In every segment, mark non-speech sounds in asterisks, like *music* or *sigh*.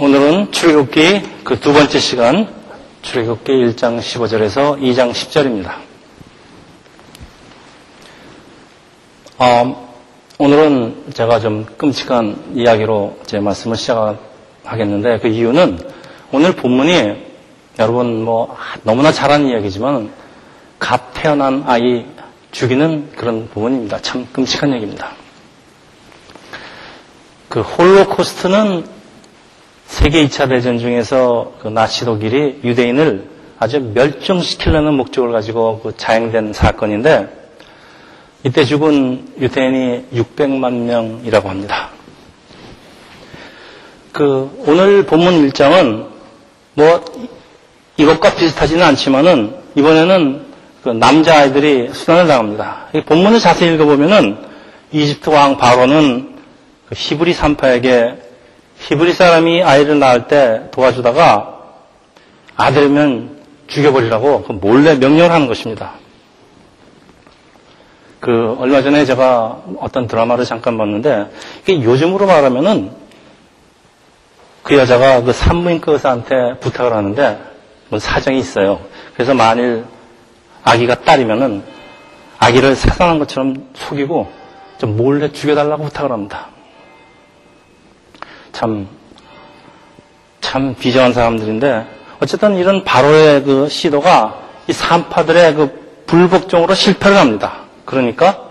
오늘은 출애굽기 그 두 번째 시간 출애굽기 1장 15절에서 2장 10절입니다. 어, 오늘은 제가 좀 끔찍한 이야기로 제 말씀을 시작하겠는데 그 이유는 오늘 본문이 여러분 뭐 너무나 잘하는 이야기지만 갓 태어난 아이 죽이는 그런 부분입니다. 참 끔찍한 얘기입니다. 그 홀로코스트는 세계 2차 대전 중에서 그 나치 독일이 유대인을 아주 멸종시키려는 목적을 가지고 그 자행된 사건인데 이때 죽은 유대인이 600만 명이라고 합니다. 그 오늘 본문 일정은 뭐 이것과 비슷하지는 않지만은 이번에는 그 남자 아이들이 수단을 당합니다. 본문을 자세히 읽어보면은 이집트 왕 바로는 그 히브리 산파에게 히브리 사람이 아이를 낳을 때 도와주다가 아들이면 죽여버리라고 그 몰래 명령을 하는 것입니다. 그 얼마 전에 제가 어떤 드라마를 잠깐 봤는데 요즘으로 말하면은 그 여자가 그 산부인과 의사한테 부탁을 하는데 뭐 사정이 있어요. 그래서 만일 아기가 딸이면은 아기를 사산한 것처럼 속이고 좀 몰래 죽여달라고 부탁을 합니다. 참, 참 비정한 사람들인데, 어쨌든 이런 바로의 그 시도가 이 산파들의 그 불복종으로 실패를 합니다. 그러니까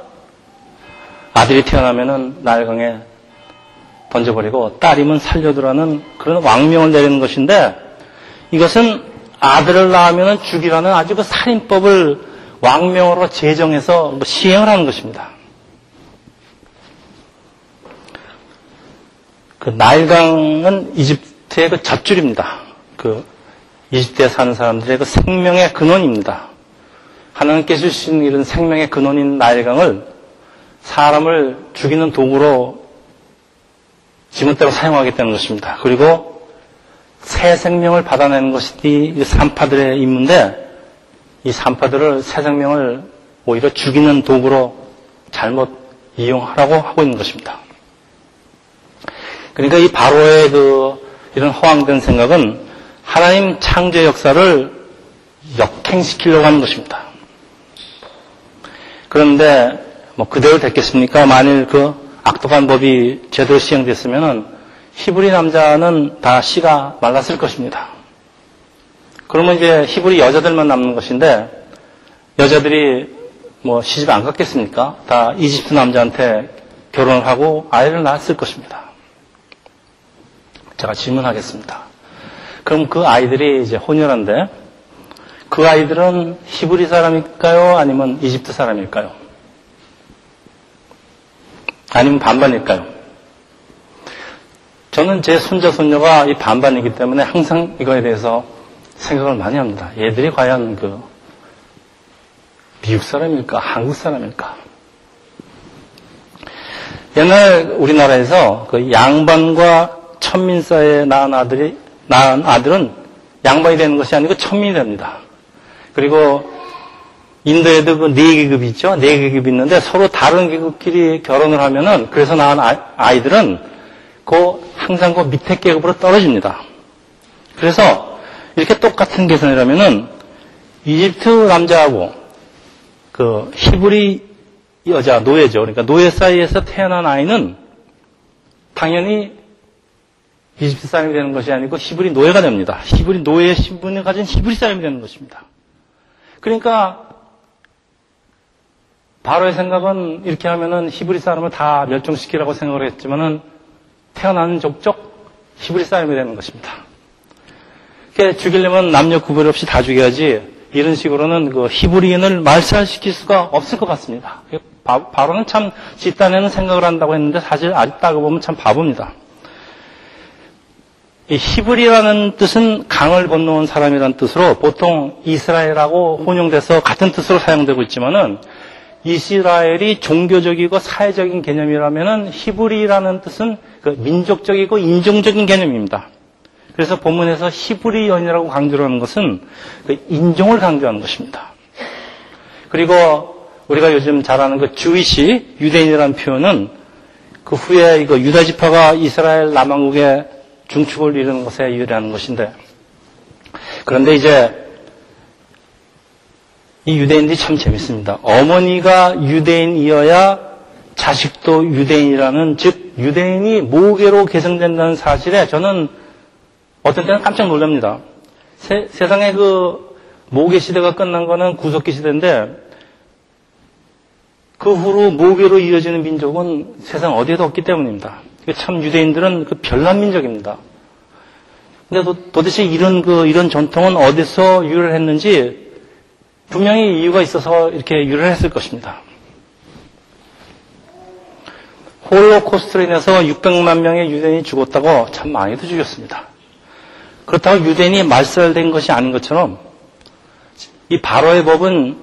아들이 태어나면은 날강에 던져버리고 딸이면 살려두라는 그런 왕명을 내리는 것인데 이것은 아들을 낳으면 죽이라는 아주 그 살인법을 왕명으로 제정해서 뭐 시행을 하는 것입니다. 그 나일강은 이집트의 그 젖줄입니다. 그 이집트에 사는 사람들의 그 생명의 근원입니다. 하나님께서 주신 이런 생명의 근원인 나일강을 사람을 죽이는 도구로 지문대로 사용하겠다는 것입니다. 그리고 새 생명을 받아내는 것이 이 산파들의 임무인데 이 산파들을 새 생명을 오히려 죽이는 도구로 잘못 이용하라고 하고 있는 것입니다. 그러니까 이 바로의 그 이런 허황된 생각은 하나님 창조 역사를 역행시키려고 하는 것입니다. 그런데 뭐 그대로 됐겠습니까? 만일 그 악독한 법이 제대로 시행됐으면은 히브리 남자는 다 씨가 말랐을 것입니다. 그러면 이제 히브리 여자들만 남는 것인데 여자들이 뭐 시집 안 갔겠습니까? 다 이집트 남자한테 결혼을 하고 아이를 낳았을 것입니다. 제가 질문하겠습니다. 그럼 그 아이들이 이제 혼혈한데 그 아이들은 히브리 사람일까요? 아니면 이집트 사람일까요? 아니면 반반일까요? 저는 제 손자, 손녀가 이 반반이기 때문에 항상 이거에 대해서 생각을 많이 합니다. 얘들이 과연 그 미국 사람일까? 한국 사람일까? 옛날 우리나라에서 그 양반과 천민 사이에 낳은 아들이, 낳은 아들은 양반이 되는 것이 아니고 천민이 됩니다. 그리고 인도에도 그 네 계급이 있죠? 네 계급이 있는데 서로 다른 계급끼리 결혼을 하면은 그래서 낳은 아이들은 그 항상 그 밑에 계급으로 떨어집니다. 그래서 이렇게 똑같은 계산이라면은 이집트 남자하고 그 히브리 여자 노예죠. 그러니까 노예 사이에서 태어난 아이는 당연히 이집트 사람이 되는 것이 아니고 히브리 노예가 됩니다. 히브리 노예의 신분을 가진 히브리 사람이 되는 것입니다. 그러니까 바로의 생각은 이렇게 하면은 히브리 사람을 다 멸종시키라고 생각을 했지만은 태어나는 족족 히브리 사람이 되는 것입니다. 죽이려면 남녀 구별 없이 다 죽여야지 이런 식으로는 그 히브리인을 말살시킬 수가 없을 것 같습니다. 바로는 참 집단에는 생각을 한다고 했는데 사실 아직 따고 보면 참 바보입니다. 이 히브리라는 뜻은 강을 건너온 사람이라는 뜻으로 보통 이스라엘하고 혼용돼서 같은 뜻으로 사용되고 있지만은 이스라엘이 종교적이고 사회적인 개념이라면은 히브리라는 뜻은 그 민족적이고 인종적인 개념입니다. 그래서 본문에서 히브리연이라고 강조를 하는 것은 그 인종을 강조하는 것입니다. 그리고 우리가 요즘 잘 아는 그 주이시 유대인이라는 표현은 그 후에 이거 유다 지파가 이스라엘 남왕국에 중축을 이루는 것에 유리하는 것인데 그런데 이제 이 유대인들이 참 재밌습니다. 어머니가 유대인이어야 자식도 유대인이라는 즉 유대인이 모계로 계승된다는 사실에 저는 어떤 때는 깜짝 놀랍니다. 세, 세상에 그 모계 시대가 끝난 거는 구석기 시대인데 그 후로 모계로 이어지는 민족은 세상 어디에도 없기 때문입니다. 참 유대인들은 그 별난 민족입니다. 근데 도, 대체 이런 그 이런 전통은 어디서 유래했는지 분명히 이유가 있어서 이렇게 유래했을 것입니다. 홀로코스트로 인해서 600만 명의 유대인이 죽었다고 참 많이도 죽였습니다. 그렇다고 유대인이 말살된 것이 아닌 것처럼 이 바로의 법은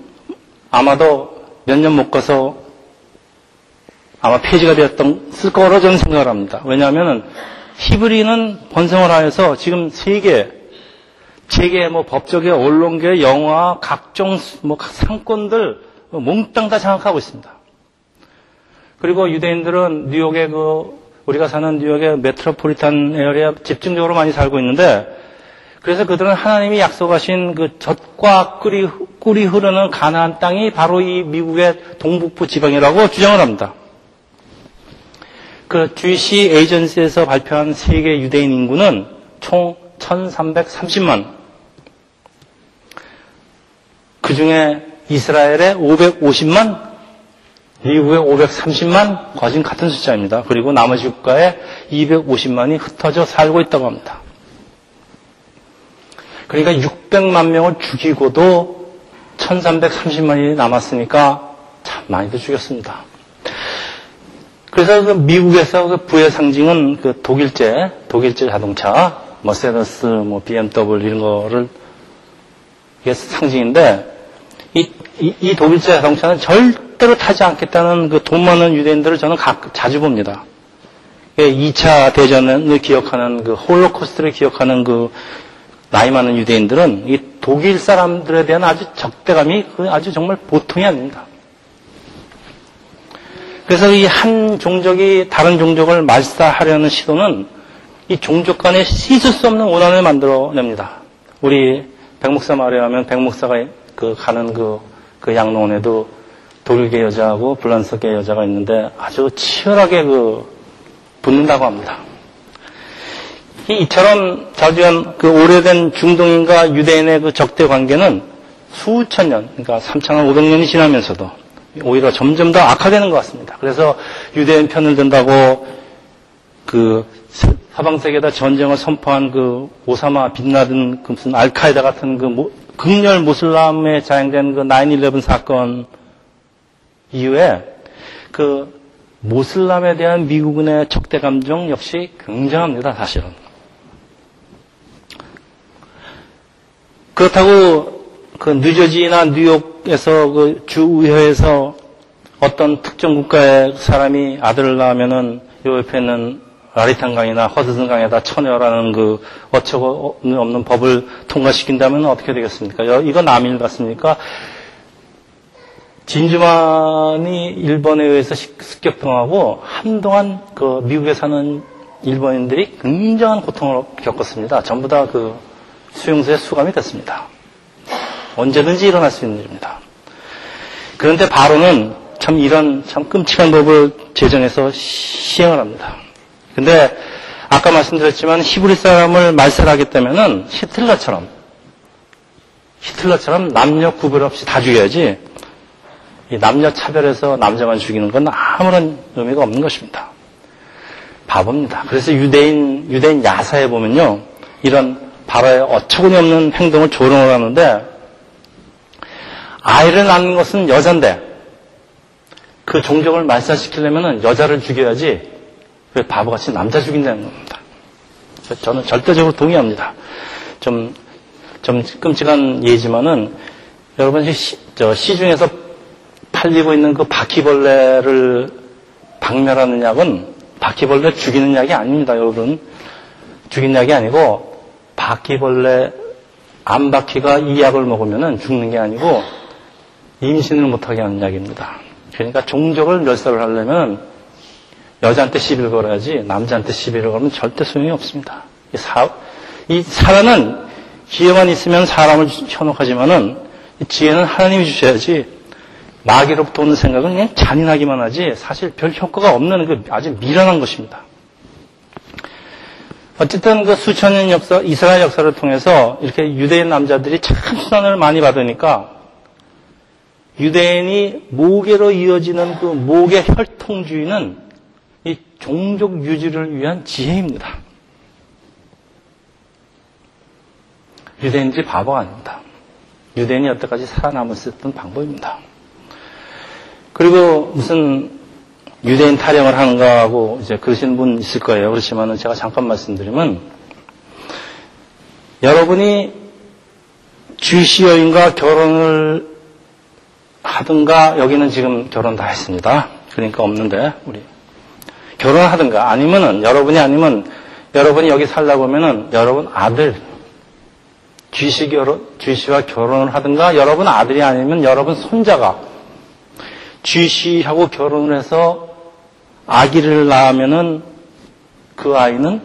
아마도 몇 년 못 가서 아마 폐지가 되었던 쓸 거로 저는 생각을 합니다. 왜냐하면 히브리는 번성을 하여서 지금 세계 재계, 뭐 법조계, 언론계, 영화, 각종 뭐 상권들 몽땅 다 장악하고 있습니다. 그리고 유대인들은 뉴욕의 그 우리가 사는 뉴욕의 메트로폴리탄 에어리아 집중적으로 많이 살고 있는데 그래서 그들은 하나님이 약속하신 그 젖과 꿀이, 꿀이 흐르는 가나안 땅이 바로 이 미국의 동북부 지방이라고 주장을 합니다. 그 GC 에이전시에서 발표한 세계 유대인 인구는 총 1330만. 그 중에 이스라엘의 550만, 미국의 530만, 거진 같은 숫자입니다. 그리고 나머지 국가에 250만이 흩어져 살고 있다고 합니다. 그러니까 600만 명을 죽이고도 1330만이 남았으니까 참 많이도 죽였습니다. 그래서 그 미국에서 그 부의 상징은 그 독일제, 독일제 자동차, 머세더스, 뭐 BMW 이런 거를 이게 상징인데 이, 이, 이 독일제 자동차는 절대로 타지 않겠다는 그 돈 많은 유대인들을 저는 가, 자주 봅니다. 2차 대전을 기억하는 그 홀로코스트를 기억하는 그 나이 많은 유대인들은 이 독일 사람들에 대한 아주 적대감이 그 아주 정말 보통이 아닙니다. 그래서 이 한 종족이 다른 종족을 말살하려는 시도는 이 종족 간에 씻을 수 없는 원한을 만들어냅니다. 우리 백목사 말에 하면 백목사가 그 가는 그, 그 양로원에도 독일계 여자하고 불란서계 여자가 있는데 아주 치열하게 그 붙는다고 합니다. 이처럼 자주한 그 오래된 중동인과 유대인의 그 적대 관계는 수천 년, 그러니까 3,500년이 지나면서도 오히려 점점 더 악화되는 것 같습니다. 그래서 유대인 편을 든다고 그 사방 세계에다 전쟁을 선포한 그 오사마 빈라든 그 무슨 알카에다 같은 그 극렬 무슬람에 자행된 그 9-11 사건 이후에 그 모슬람에 대한 미국인의 적대 감정 역시 굉장합니다, 사실은. 그렇다고 그 뉴저지나 뉴욕에서 그 주의회에서 어떤 특정 국가의 사람이 아들을 낳으면은 요 옆에 있는 라리탄강이나 허드슨 강에다 처녀라는 그 어처구 없는 법을 통과시킨다면 어떻게 되겠습니까? 이거 남일 같습니까? 진주만이 일본에 의해서 습격당하고 한동안 그 미국에 사는 일본인들이 굉장한 고통을 겪었습니다. 전부 다 그 수용소에 수감이 됐습니다. 언제든지 일어날 수 있는 일입니다. 그런데 바로는 참 이런 참 끔찍한 법을 제정해서 시행을 합니다. 근데 아까 말씀드렸지만 히브리 사람을 말살하겠다면은 히틀러처럼 히틀러처럼 남녀 구별 없이 다 죽여야지 남녀 차별해서 남자만 죽이는 건 아무런 의미가 없는 것입니다. 바보입니다. 그래서 유대인 유대인 야사에 보면요 이런 바로의 어처구니 없는 행동을 조롱을 하는데 아이를 낳는 것은 여잔데 그 종족을 말살시키려면 여자를 죽여야지 왜 바보같이 남자 죽인다는 겁니다. 저는 절대적으로 동의합니다. 좀, 좀 끔찍한 예지만은 여러분 시, 저 시중에서 팔리고 있는 그 바퀴벌레를 박멸하는 약은 바퀴벌레 죽이는 약이 아닙니다, 여러분. 죽이는 약이 아니고 바퀴벌레 암바퀴가 이 약을 먹으면 죽는 게 아니고 임신을 못하게 하는 약입니다. 그러니까 종족을 멸살을 하려면 여자한테 시비를 걸어야지 남자한테 시비를 걸면 절대 소용이 없습니다. 이, 사, 이 사라는 기회만 있으면 사람을 현혹하지만은 지혜는 하나님이 주셔야지 마귀로부터 오는 생각은 그냥 잔인하기만 하지 사실 별 효과가 없는 그 아주 미련한 것입니다. 어쨌든 그 수천 년 역사, 이스라엘 역사를 통해서 이렇게 유대인 남자들이 참 수단을 많이 받으니까 유대인이 모계로 이어지는 그 모계 혈통주의는 이 종족 유지를 위한 지혜입니다. 유대인들이 바보가 아닙니다. 유대인이 여태까지 살아남았었던 방법입니다. 그리고 무슨 유대인 타령을 하는가 하고 이제 그러시는 분 있을 거예요. 그렇지만은 제가 잠깐 말씀드리면 여러분이 주시 여인과 결혼을 하든가 여기는 지금 결혼 다 했습니다. 그러니까 없는데 우리 결혼하든가 아니면은 여러분이 아니면 여러분이 여기 살다 보면은 여러분 아들 쥐씨 결혼 쥐씨와 결혼을 하든가 여러분 아들이 아니면 여러분 손자가 쥐씨하고 결혼을 해서 아기를 낳으면은 그 아이는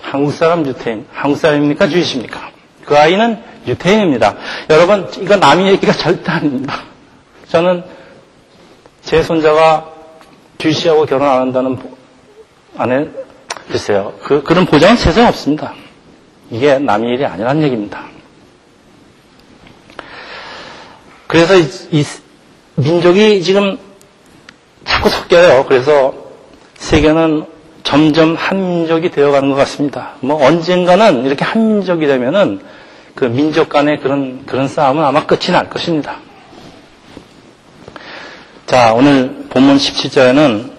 한국 사람 유태인, 한국 사람입니까? 주이십니까? 그 아이는 유태인입니다. 여러분, 이거 남의 얘기가 절대 아닙니다. 저는 제 손자가 주이씨하고 결혼 안 한다는 안에 글쎄요. 그, 그런 보장은 세상에 없습니다. 이게 남의 일이 아니란 얘기입니다. 그래서 이, 이 민족이 지금 자꾸 섞여요. 그래서 세계는 점점 한민족이 되어가는 것 같습니다. 뭐 언젠가는 이렇게 한민족이 되면은 그 민족 간의 그런 그런 싸움은 아마 끝이 날 것입니다. 자, 오늘 본문 17절에는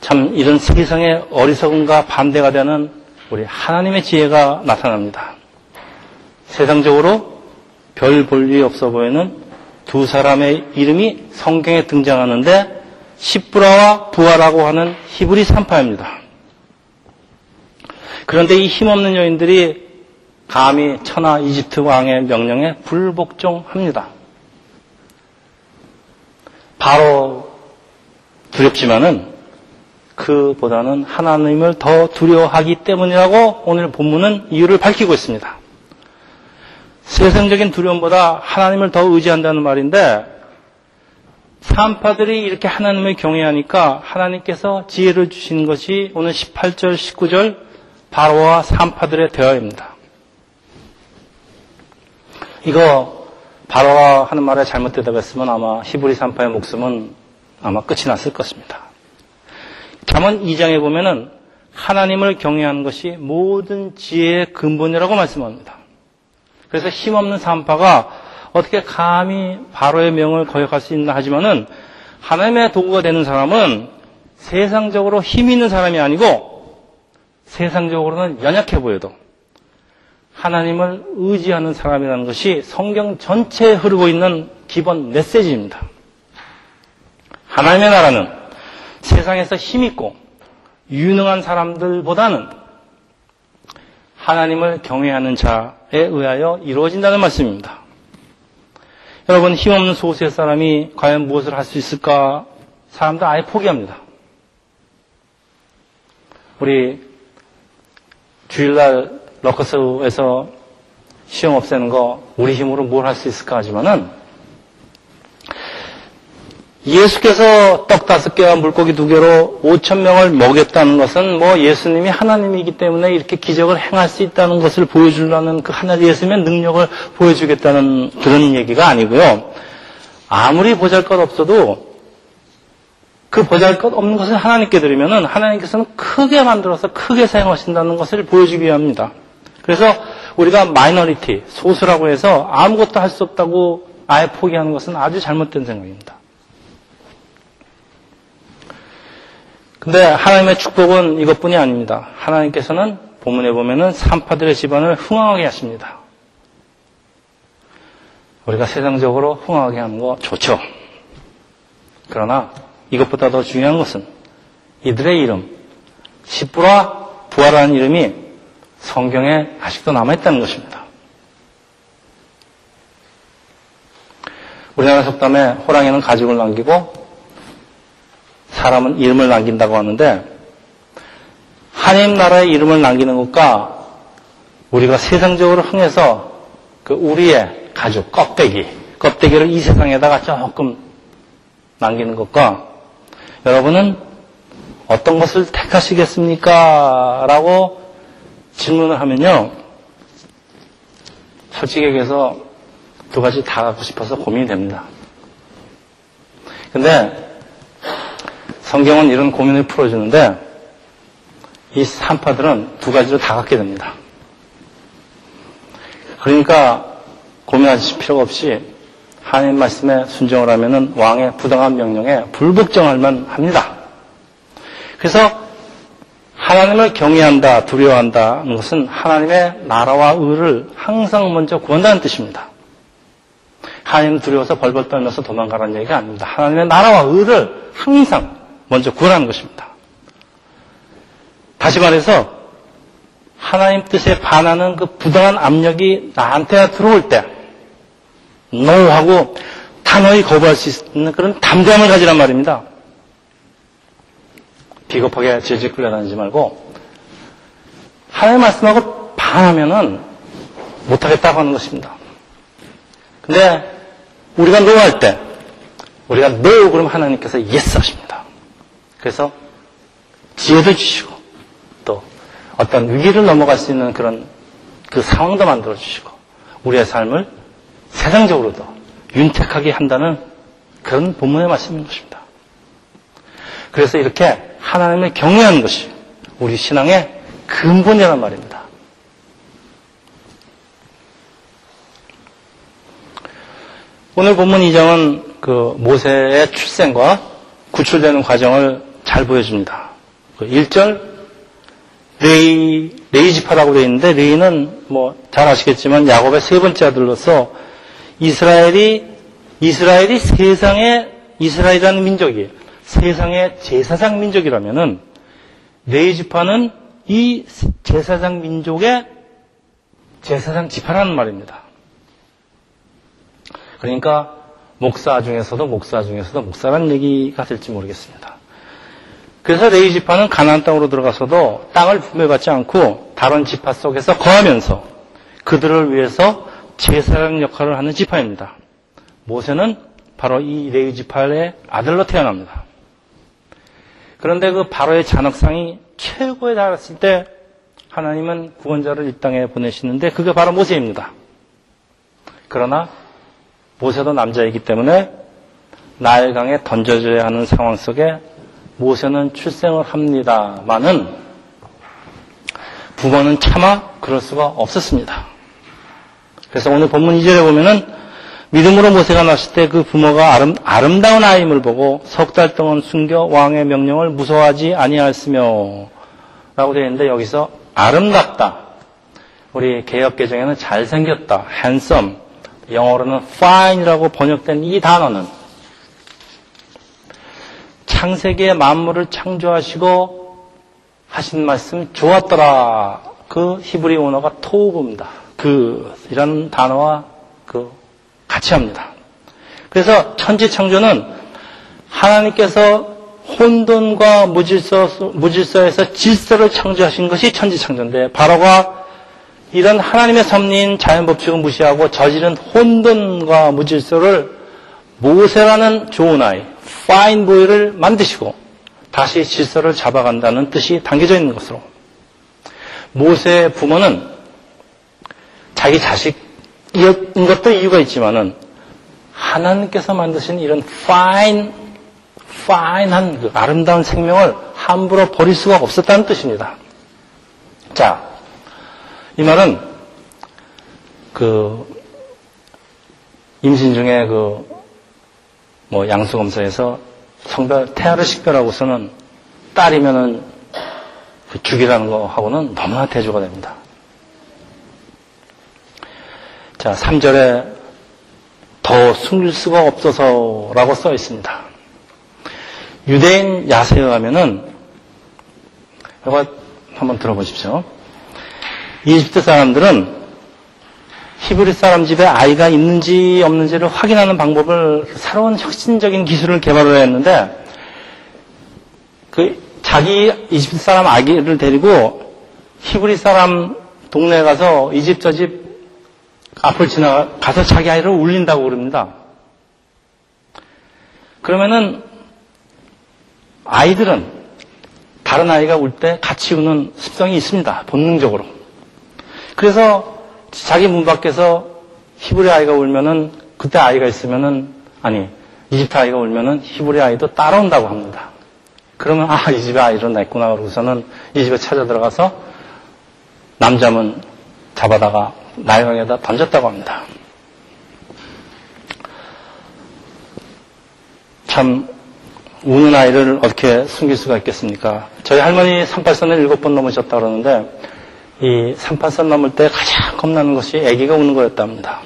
참 이런 세상의 어리석음과 반대가 되는 우리 하나님의 지혜가 나타납니다. 세상적으로 별 볼일 없어 보이는 두 사람의 이름이 성경에 등장하는데 시브라와 부하라고 하는 히브리 산파입니다. 그런데 이 힘없는 여인들이 감히 천하 이집트 왕의 명령에 불복종합니다. 바로 두렵지만은 그보다는 하나님을 더 두려워하기 때문이라고 오늘 본문은 이유를 밝히고 있습니다. 세상적인 두려움보다 하나님을 더 의지한다는 말인데 산파들이 이렇게 하나님을 경외하니까 하나님께서 지혜를 주시는 것이 오늘 18절, 19절 바로와 산파들의 대화입니다. 이거 바로와 하는 말에 잘못 대답했으면 아마 히브리 산파의 목숨은 아마 끝이 났을 것입니다. 잠언 2장에 보면은 하나님을 경외하는 것이 모든 지혜의 근본이라고 말씀합니다. 그래서 힘없는 산파가 어떻게 감히 바로의 명을 거역할 수 있나 하지만은 하나님의 도구가 되는 사람은 세상적으로 힘 있는 사람이 아니고 세상적으로는 연약해 보여도 하나님을 의지하는 사람이라는 것이 성경 전체에 흐르고 있는 기본 메시지입니다. 하나님의 나라는 세상에서 힘있고 유능한 사람들보다는 하나님을 경외하는 자에 의하여 이루어진다는 말씀입니다. 여러분 힘없는 소수의 사람이 과연 무엇을 할 수 있을까? 사람들 아예 포기합니다. 우리 주일날 러커스에서 시험 없애는 거 우리 힘으로 뭘 할 수 있을까 하지만은 예수께서 떡 다섯 개와 물고기 두 개로 오천 명을 먹였다는 것은 뭐 예수님이 하나님이기 때문에 이렇게 기적을 행할 수 있다는 것을 보여주려는 그 하나님 예수님의 능력을 보여주겠다는 그런 얘기가 아니고요. 아무리 보잘 것 없어도 그 보잘 것 없는 것을 하나님께 드리면은 하나님께서는 크게 만들어서 크게 사용하신다는 것을 보여주기 위함입니다. 그래서 우리가 마이너리티, 소수라고 해서 아무것도 할 수 없다고 아예 포기하는 것은 아주 잘못된 생각입니다. 근데 하나님의 축복은 이것뿐이 아닙니다. 하나님께서는 본문에 보면은 산파들의 집안을 흥황하게 하십니다. 우리가 세상적으로 흥황하게 하는 거 좋죠. 그러나 이것보다 더 중요한 것은 이들의 이름, 시부라 부하라는 이름이 성경에 아직도 남아있다는 것입니다. 우리나라 속담에 호랑이는 가죽을 남기고 사람은 이름을 남긴다고 하는데 하나님 나라의 이름을 남기는 것과 우리가 세상적으로 흥해서 그 우리의 가죽, 껍데기, 껍데기를 이 세상에다가 조금 남기는 것과 여러분은 어떤 것을 택하시겠습니까? 라고 질문을 하면요. 솔직히 얘기해서 두 가지 다 갖고 싶어서 고민이 됩니다. 근데 성경은 이런 고민을 풀어주는데 이 산파들은 두 가지로 다 갖게 됩니다. 그러니까 고민하실 필요가 없이 하나님 말씀에 순종을 하면은 왕의 부당한 명령에 불복종할만 합니다. 그래서 하나님을 경외한다, 두려워한다는 것은 하나님의 나라와 의를 항상 먼저 구한다는 뜻입니다. 하나님을 두려워서 벌벌 떨면서 도망가라는 얘기가 아닙니다. 하나님의 나라와 의를 항상 먼저 구하는 것입니다. 다시 말해서 하나님 뜻에 반하는 그 부당한 압력이 나한테 들어올 때 노하고 단호히 거부할 수 있는 그런 담대함을 가지란 말입니다. 비겁하게 질질 끌려다니지 말고 하나님 말씀하고 반하면은 못하겠다고 하는 것입니다. 근데 우리가 no할 때 우리가 no 그러면 하나님께서 yes 하십니다. 그래서 지혜도 주시고 또 어떤 위기를 넘어갈 수 있는 그런 그 상황도 만들어 주시고 우리의 삶을 세상적으로도 윤택하게 한다는 그런 본문의 말씀인 것입니다. 그래서 이렇게 하나님을 경외하는 것이 우리 신앙의 근본이란 말입니다. 오늘 본문 2장은 그 모세의 출생과 구출되는 과정을 잘 보여줍니다. 1절 그 레위 레위 지파라고 되어 있는데 레위는 뭐 잘 아시겠지만 야곱의 세 번째 아들로서 이스라엘이 이스라엘이 세상의 이스라엘이라는 민족이 세상의 제사장 민족이라면은 레위 지파는 이 제사장 민족의 제사장 지파라는 말입니다. 그러니까 목사 중에서도 목사 중에서도 목사라는 얘기가 될지 모르겠습니다. 그래서 레이 지파는 가나안 땅으로 들어가서도 땅을 분배받지 않고 다른 지파 속에서 거하면서 그들을 위해서 제사장 역할을 하는 지파입니다. 모세는 바로 이 레이 지파의 아들로 태어납니다. 그런데 그 바로의 잔혹상이 최고에 달했을 때 하나님은 구원자를 이 땅에 보내시는데 그게 바로 모세입니다. 그러나 모세도 남자이기 때문에 나일강에 던져져야 하는 상황 속에 모세는 출생을 합니다만은 부모는 차마 그럴 수가 없었습니다. 그래서 오늘 본문 2절에 보면은 믿음으로 모세가 났을 때 그 부모가 아름, 아름다운 아임을 보고 석 달 동안 숨겨 왕의 명령을 무서워하지 아니하였으며 라고 되어 있는데 여기서 아름답다. 우리 개혁 개정에는 잘생겼다. handsome. 영어로는 fine이라고 번역된 이 단어는 창세기의 만물을 창조하시고 하신 말씀 좋았더라. 그 히브리 언어가 토브입니다. 그 이라는 단어와 그 같이 합니다. 그래서 천지 창조는 하나님께서 혼돈과 무질서, 무질서에서 질서를 창조하신 것이 천지 창조인데 바로가 이런 하나님의 섭리인 자연 법칙을 무시하고 저지른 혼돈과 무질서를 모세라는 좋은 아이, 파인 보이를 만드시고 다시 질서를 잡아간다는 뜻이 담겨져 있는 것으로 모세의 부모는 자기 자식 인 것도 이유가 있지만은 하나님께서 만드신 이런 파인, 파인한 그 아름다운 생명을 함부로 버릴 수가 없었다는 뜻입니다. 자, 이 말은 그 임신 중에 그 뭐 양수 검사에서 성별 태아를 식별하고서는 딸이면은 그 죽이라는 거 하고는 너무나 대조가 됩니다. 자, 3절에 더 숨길 수가 없어서 라고 써 있습니다. 유대인 야세에 하면은 이거 한번 들어보십시오. 이집트 사람들은 히브리 사람 집에 아이가 있는지 없는지를 확인하는 방법을 새로운 혁신적인 기술을 개발을 했는데 그 자기 이집트 사람 아기를 데리고 히브리 사람 동네에 가서 이집저집 앞을 지나가 가서 자기 아이를 울린다고 그럽니다. 그러면은 아이들은 다른 아이가 울 때 같이 우는 습성이 있습니다. 본능적으로. 그래서 자기 문 밖에서 히브리 아이가 울면은 그때 아이가 있으면은 아니 이집트 아이가 울면은 히브리 아이도 따라온다고 합니다. 그러면 아 이 집에 아이를 냈구나 그러고서는 이 집에 찾아 들어가서 남자문 잡아다가 나일강에다 던졌다고 합니다. 참 우는 아이를 어떻게 숨길 수가 있겠습니까? 저희 할머니 38선을 일곱 번 넘으셨다 그러는데 이 38선 넘을 때 가장 겁나는 것이 아기가 우는 거였답니다.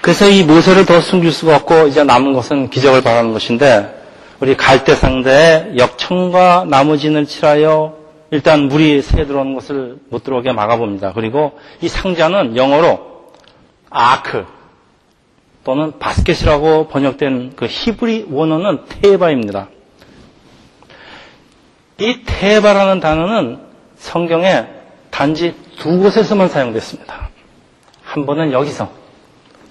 그래서 이 모세를 더 숨길 수가 없고 이제 남은 것은 기적을 바라는 것인데 우리 갈대 상대에 역청과 나무진을 칠하여 일단 물이 새 들어오는 것을 못 들어오게 막아봅니다. 그리고 이 상자는 영어로 아크 또는 바스켓이라고 번역된 그 히브리 원어는 테바입니다. 이 테바라는 단어는 성경에 단지 두 곳에서만 사용됐습니다. 한 번은 여기서,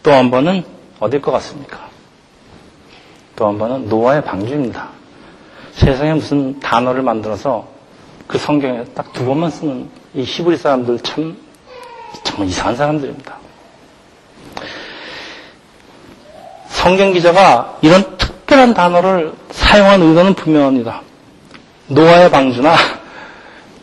또 한 번은 어딜 것 같습니까? 또 한 번은 노아의 방주입니다. 세상에 무슨 단어를 만들어서 그 성경에 딱 두 번만 쓰는 이 히브리 사람들 참 정말 이상한 사람들입니다. 성경 기자가 이런 특별한 단어를 사용한 의도는 분명합니다. 노아의 방주나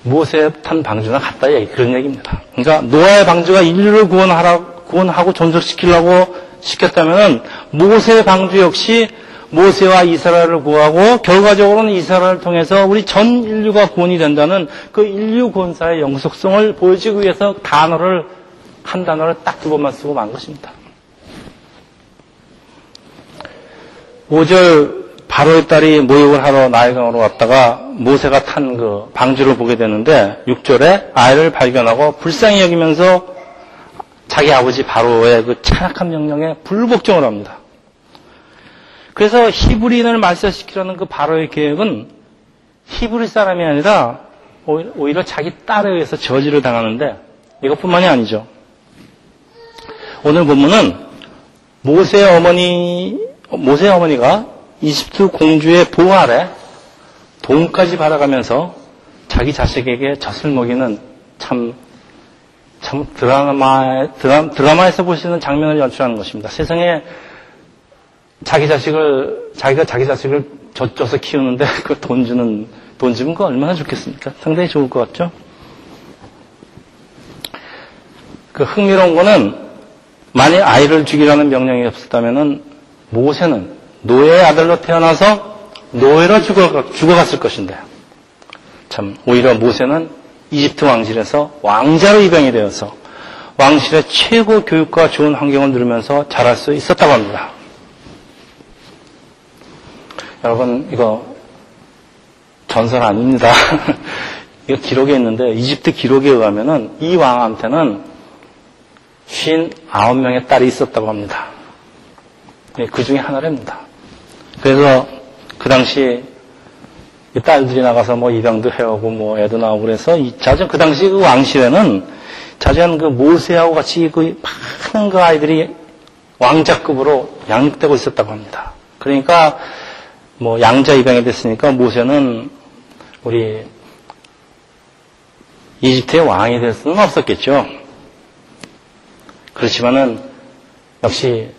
모세에 탄 방주나 같다 얘기 그런 얘기입니다. 그러니까 노아의 방주가 인류를 구원하라 구원하고 존속시키려고 시켰다면 모세의 방주 역시 모세와 이스라엘을 구하고 결과적으로는 이스라엘을 통해서 우리 전 인류가 구원이 된다는 그 인류 구원사의 영속성을 보여주기 위해서 단어를 한 단어를 딱 두 번만 쓰고 만 것입니다. 5절 바로의 딸이 모욕을 하러 나일강으로 왔다가 모세가 탄 그 방주를 보게 되는데 6절에 아이를 발견하고 불쌍히 여기면서 자기 아버지 바로의 그 찬악한 명령에 불복종을 합니다. 그래서 히브리인을 말살시키려는 그 바로의 계획은 히브리 사람이 아니라 오히려 자기 딸에 의해서 저지를 당하는데 이것뿐만이 아니죠. 오늘 본문은 모세의 어머니 모세 어머니가 이집트 공주의 보호 아래 돈까지 받아가면서 자기 자식에게 젖을 먹이는 참, 참 드라마, 드라, 드라마에서 보시는 장면을 연출하는 것입니다. 세상에 자기 자식을, 자기가 자기 자식을 젖줘서 키우는데 *laughs* 그돈 주는, 돈 주면 그 얼마나 좋겠습니까? 상당히 좋을 것 같죠? 그 흥미로운 거는 만약 아이를 죽이라는 명령이 없었다면은 모세는 노예의 아들로 태어나서 노예로 죽어, 죽어갔을 것인데 참 오히려 모세는 이집트 왕실에서 왕자로 입양이 되어서 왕실의 최고 교육과 좋은 환경을 누리면서 자랄 수 있었다고 합니다. 여러분 이거 전설 아닙니다. *laughs* 이거 기록에 있는데 이집트 기록에 의하면은 이 왕한테는 59명의 딸이 있었다고 합니다. 네, 그 중에 하나랍니다. 그래서 그 당시 딸들이 나가서 뭐 입양도 해오고 뭐 애도 나오고 그래서 자전 그 당시 그 왕실에는 자전 그 모세하고 같이 그 많은 그 아이들이 왕자급으로 양육되고 있었다고 합니다. 그러니까 뭐 양자 입양이 됐으니까 모세는 우리 이집트의 왕이 될 수는 없었겠죠. 그렇지만은 역시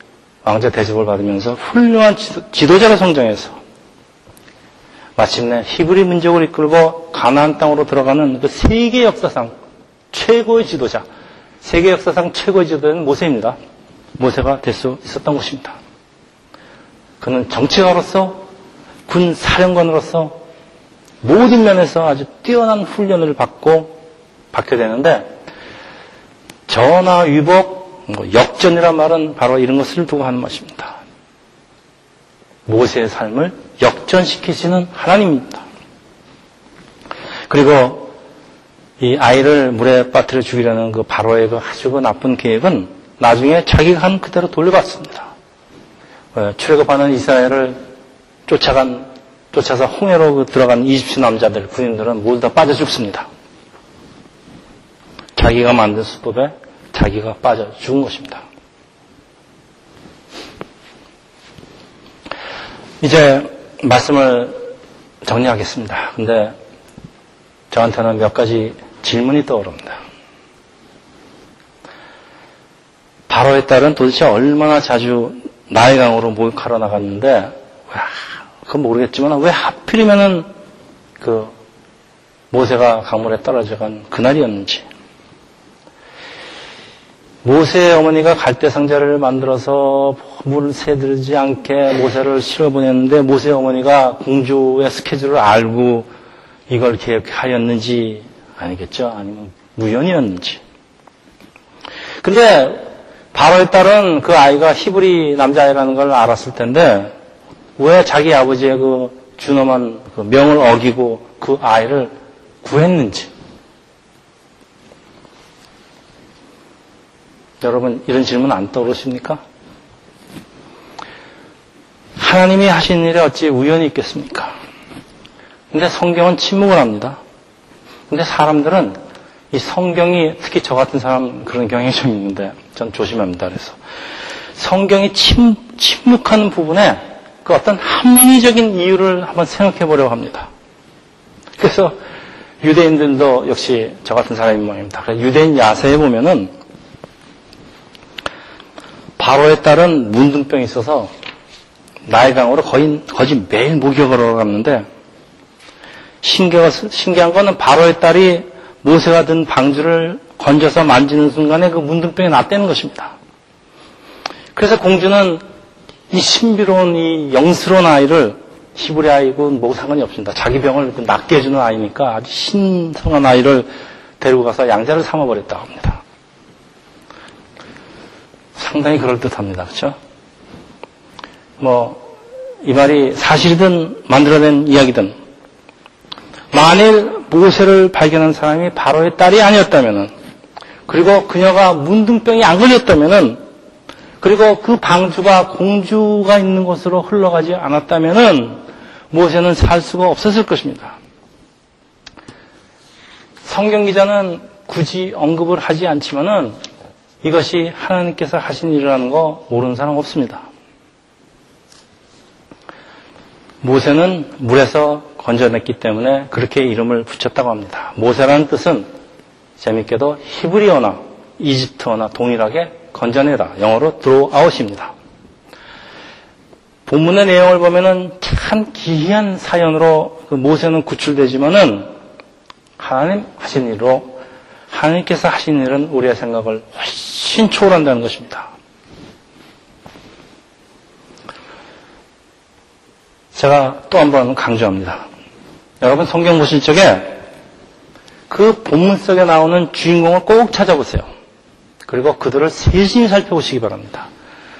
왕자 대접을 받으면서 훌륭한 지도, 자로 성장해서 마침내 히브리 민족을 이끌고 가나안 땅으로 들어가는 그 세계 역사상 최고의 지도자, 세계 역사상 최고의 지도자는 모세입니다. 모세가 될 수 있었던 것입니다. 그는 정치가로서 군 사령관으로서 모든 면에서 아주 뛰어난 훈련을 받고 받게 되는데 전화 위복 뭐 역전이란 말은 바로 이런 것을 두고 하는 것입니다. 모세의 삶을 역전시키시는 하나님입니다. 그리고 이 아이를 물에 빠뜨려 죽이려는 그 바로의 그 아주 그 나쁜 계획은 나중에 자기가 한 그대로 돌려받습니다. 어, 출애굽하는 이스라엘을 쫓아간 쫓아서 홍해로 그 들어간 이집트 남자들, 군인들은 모두 다 빠져 죽습니다. 자기가 만든 수법에 자기가 빠져 죽은 것입니다. 이제 말씀을 정리하겠습니다. 근데 저한테는 몇 가지 질문이 떠오릅니다. 바로의 딸은 도대체 얼마나 자주 나일강으로 목욕하러 나갔는데, 그건 모르겠지만 왜 하필이면은 그 모세가 강물에 떨어져간 그날이었는지. 모세의 어머니가 갈대 상자를 만들어서 물을 새들지 않게 모세를 실어 보냈는데 모세의 어머니가 공주의 스케줄을 알고 이걸 계획하였는지 아니겠죠? 아니면 무연이었는지. 근데 바로의 딸은 그 아이가 히브리 남자아이라는 걸 알았을 텐데 왜 자기 아버지의 그 준엄한 그 명을 어기고 그 아이를 구했는지. 여러분 이런 질문 안 떠오르십니까? 하나님이 하신 일에 어찌 우연이 있겠습니까? 근데 성경은 침묵을 합니다. 근데 사람들은 이 성경이 특히 저 같은 사람 그런 경향이 좀 있는데 전 조심합니다. 그래서 성경이 침, 침묵하는 부분에 그 어떤 합리적인 이유를 한번 생각해 보려고 합니다. 그래서 유대인들도 역시 저 같은 사람인 모양입니다. 유대인 야세에 보면은 바로에 따른 문둥병이 있어서 나일강으로 거의, 거의 매일 목욕을 갔는데 신기한, 신기한 거는 바로의 딸이 모세가 든 방주를 건져서 만지는 순간에 그 문둥병이 낫다는 것입니다. 그래서 공주는 이 신비로운 이 영스러운 아이를 히브리 아이고 뭐 상관이 없습니다. 자기 병을 낫게 해주는 아이니까 아주 신성한 아이를 데리고 가서 양자를 삼아버렸다고 합니다. 상당히 그럴듯합니다. 그렇죠? 뭐 이 말이 사실이든 만들어낸 이야기든 만일 모세를 발견한 사람이 바로의 딸이 아니었다면은 그리고 그녀가 문둥병이 안 걸렸다면은 그리고 그 방주가 공주가 있는 곳으로 흘러가지 않았다면은 모세는 살 수가 없었을 것입니다. 성경 기자는 굳이 언급을 하지 않지만은 이것이 하나님께서 하신 일이라는 거 모르는 사람 없습니다. 모세는 물에서 건져냈기 때문에 그렇게 이름을 붙였다고 합니다. 모세라는 뜻은 재밌게도 히브리어나 이집트어나 동일하게 건져내다. 영어로 드로아웃입니다. 본문의 내용을 보면은 참 기이한 사연으로 그 모세는 구출되지만은 하나님 하신 일로 하나님께서 하신 일은 우리의 생각을 훨씬 초월한다는 것입니다. 제가 또 한 번 강조합니다. 여러분 성경 보실 적에 그 본문 속에 나오는 주인공을 꼭 찾아보세요. 그리고 그들을 세심히 살펴보시기 바랍니다.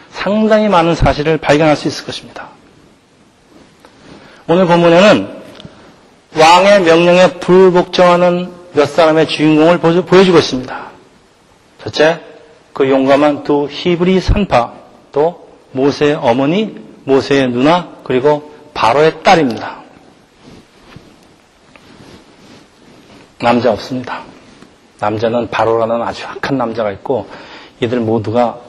상당히 많은 사실을 발견할 수 있을 것입니다. 오늘 본문에는 왕의 명령에 불복종하는 몇 사람의 주인공을 보여주고 있습니다. 첫째, 그 용감한 두 히브리 산파, 또 모세의 어머니, 모세의 누나, 그리고 바로의 딸입니다. 남자 없습니다. 남자는 바로라는 아주 악한 남자가 있고 이들 모두가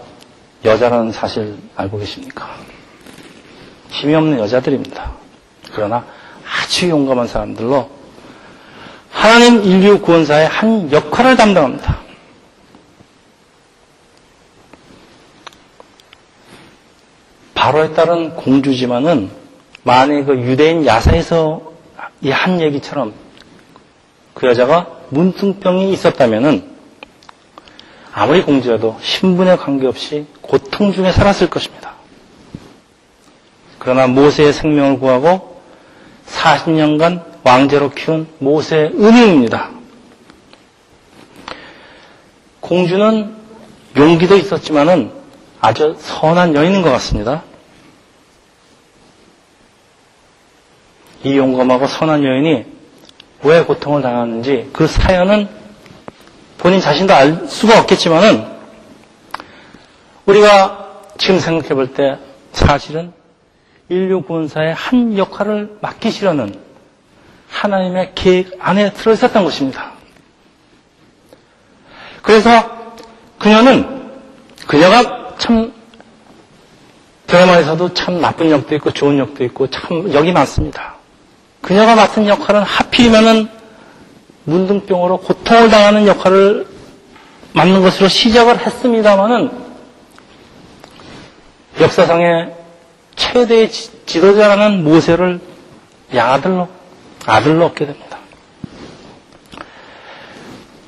여자라는 사실 알고 계십니까? 힘이 없는 여자들입니다. 그러나 아주 용감한 사람들로 하나님 인류 구원사의 한 역할을 담당합니다. 바로에 따른 공주지만은 만약 그 유대인 야사에서 이 한 얘기처럼 그 여자가 문둥병이 있었다면은 아무리 공주여도 신분에 관계없이 고통 중에 살았을 것입니다. 그러나 모세의 생명을 구하고 40년간 왕제로 키운 모세의 은혜입니다. 공주는 용기도 있었지만은 아주 선한 여인인 것 같습니다. 이 용감하고 선한 여인이 왜 고통을 당하는지 그 사연은 본인 자신도 알 수가 없겠지만은 우리가 지금 생각해 볼 때 사실은 인류 구원사의 한 역할을 맡기시려는 하나님의 계획 안에 들어 있었던 것입니다. 그래서 그녀는 그녀가 참 드라마에서도 참 나쁜 역도 있고 좋은 역도 있고 참 역이 많습니다. 그녀가 맡은 역할은 하필이면은 문둥병으로 고통을 당하는 역할을 맡는 것으로 시작을 했습니다마는 역사상의 최대의 지도자라는 모세를 양아들로 아들로 얻게 됩니다.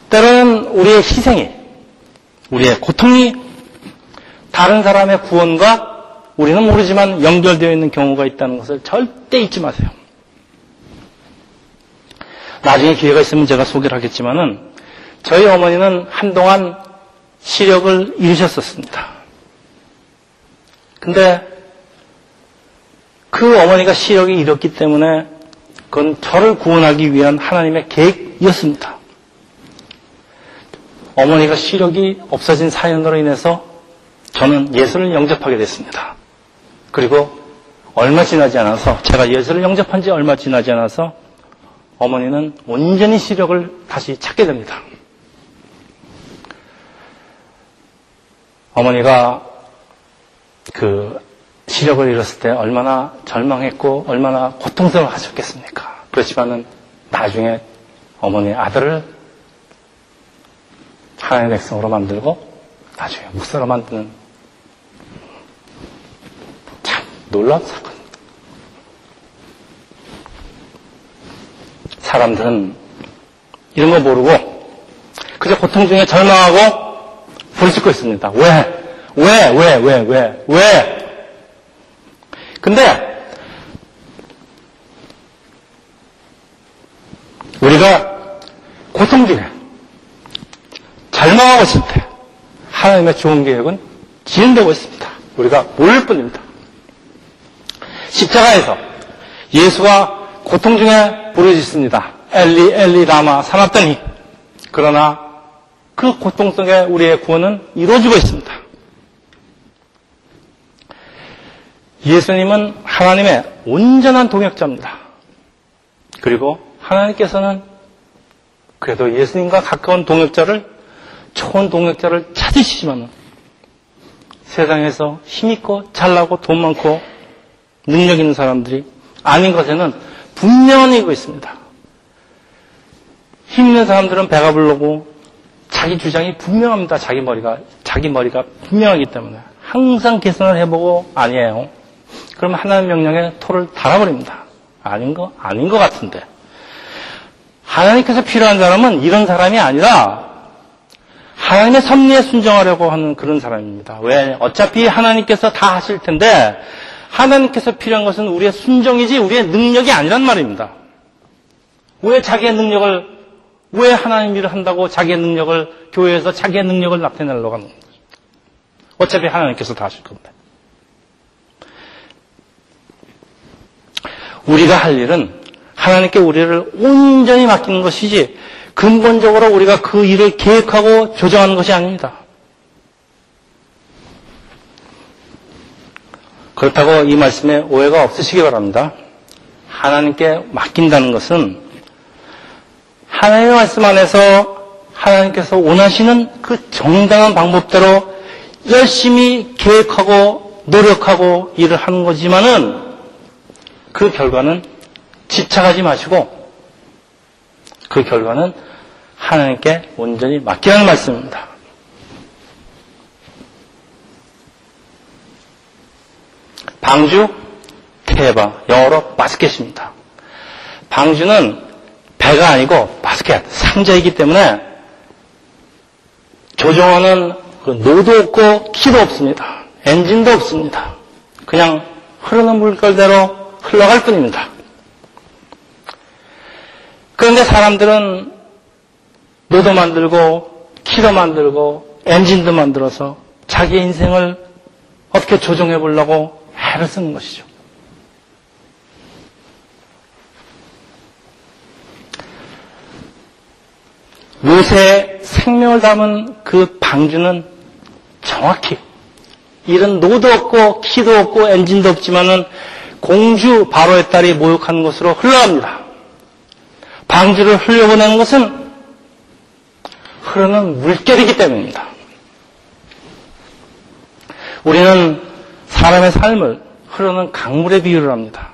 때로는 우리의 희생이 우리의 고통이 다른 사람의 구원과 우리는 모르지만 연결되어 있는 경우가 있다는 것을 절대 잊지 마세요. 나중에 기회가 있으면 제가 소개를 하겠지만은 저희 어머니는 한동안 시력을 잃으셨었습니다. 근데 그 어머니가 시력이 잃었기 때문에 그건 저를 구원하기 위한 하나님의 계획이었습니다. 어머니가 시력이 없어진 사연으로 인해서 저는 예수를 영접하게 됐습니다. 그리고 얼마 지나지 않아서 제가 예수를 영접한 지 얼마 지나지 않아서 어머니는 온전히 시력을 다시 찾게 됩니다. 어머니가 그 시력을 잃었을 때 얼마나 절망했고 얼마나 고통스러워 하셨겠습니까? 그렇지만은 나중에 어머니의 아들을 하나님의 백성으로 만들고 나중에 목사로 만드는 참 놀라운 사건. 사람들은 이런 거 모르고 그저 고통 중에 절망하고 부르짖고 있습니다. 왜? 왜? 왜? 왜? 왜? 왜? 근데 우리가 고통 중에 절망하고 있을 때 하나님의 좋은 계획은 진행되고 있습니다. 우리가 모를 뿐입니다. 십자가에서 예수가 고통 중에 부르짖습니다. 엘리 엘리 라마 사납더니 그러나 그 고통 속에 우리의 구원은 이루어지고 있습니다. 예수님은 하나님의 온전한 동역자입니다. 그리고 하나님께서는 그래도 예수님과 가까운 동역자를 좋은 동역자를 찾으시지만 세상에서 힘있고 잘나고 돈 많고 능력 있는 사람들이 아닌 것에는 분명한 이유가 있습니다. 힘 있는 사람들은 배가 불르고 자기 주장이 분명합니다. 자기 머리가 자기 머리가 분명하기 때문에 항상 계산을 해보고 아니에요. 그러면 하나님 명령에 토를 달아버립니다. 아닌 거 아닌 것 같은데 하나님께서 필요한 사람은 이런 사람이 아니라 하나님의 섭리에 순종하려고 하는 그런 사람입니다. 왜? 어차피 하나님께서 다 하실 텐데 하나님께서 필요한 것은 우리의 순종이지 우리의 능력이 아니란 말입니다. 왜 자기의 능력을 왜 하나님 일을 한다고 자기의 능력을 교회에서 자기의 능력을 나타내려고 하는 거죠. 어차피 하나님께서 다 하실 건데. 우리가 할 일은 하나님께 우리를 온전히 맡기는 것이지 근본적으로 우리가 그 일을 계획하고 조정하는 것이 아닙니다. 그렇다고 이 말씀에 오해가 없으시기 바랍니다. 하나님께 맡긴다는 것은 하나님의 말씀 안에서 하나님께서 원하시는 그 정당한 방법대로 열심히 계획하고 노력하고 일을 하는 거지만은 그 결과는 집착하지 마시고 그 결과는 하나님께 온전히 맡기라는 말씀입니다. 방주, 테바, 영어로 basket입니다. 방주는 배가 아니고 바스켓, 상자이기 때문에 조종하는 그 노도 없고 키도 없습니다. 엔진도 없습니다. 그냥 흐르는 물결대로 흘러갈 뿐입니다. 그런데 사람들은 노도 만들고 키도 만들고 엔진도 만들어서 자기 인생을 어떻게 조종해 보려고 애를 쓰는 것이죠. 요새 생명을 담은 그 방주는 정확히 이런 노도 없고 키도 없고 엔진도 없지만은 공주 바로의 딸이 모욕하는 것으로 흘러갑니다. 방주를 흘려보내는 것은 흐르는 물결이기 때문입니다. 우리는 사람의 삶을 흐르는 강물에 비유를 합니다.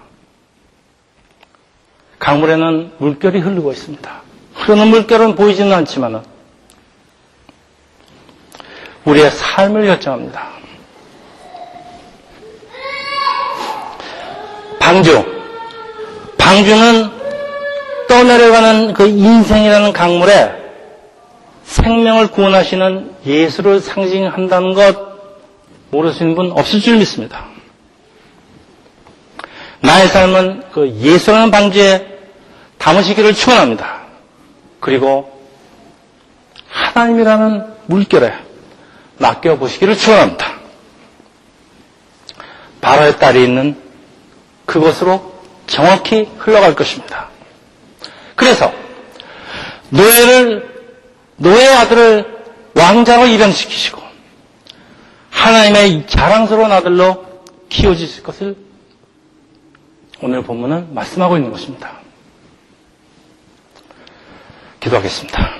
강물에는 물결이 흐르고 있습니다. 흐르는 물결은 보이지는 않지만 우리의 삶을 결정합니다. 방주. 방주는 떠내려가는 그 인생이라는 강물에 생명을 구원하시는 예수를 상징한다는 것 모르시는 분 없을 줄 믿습니다. 나의 삶은 그 예수라는 방주에 담으시기를 축원합니다. 그리고 하나님이라는 물결에 낚여 보시기를 축원합니다. 바로의 딸이 있는 그곳으로 정확히 흘러갈 것입니다. 그래서 노예를 노예 아들을 왕자로 입양시키시고 하나님의 자랑스러운 아들로 키워주실 것을 오늘 본문은 말씀하고 있는 것입니다. 기도하겠습니다.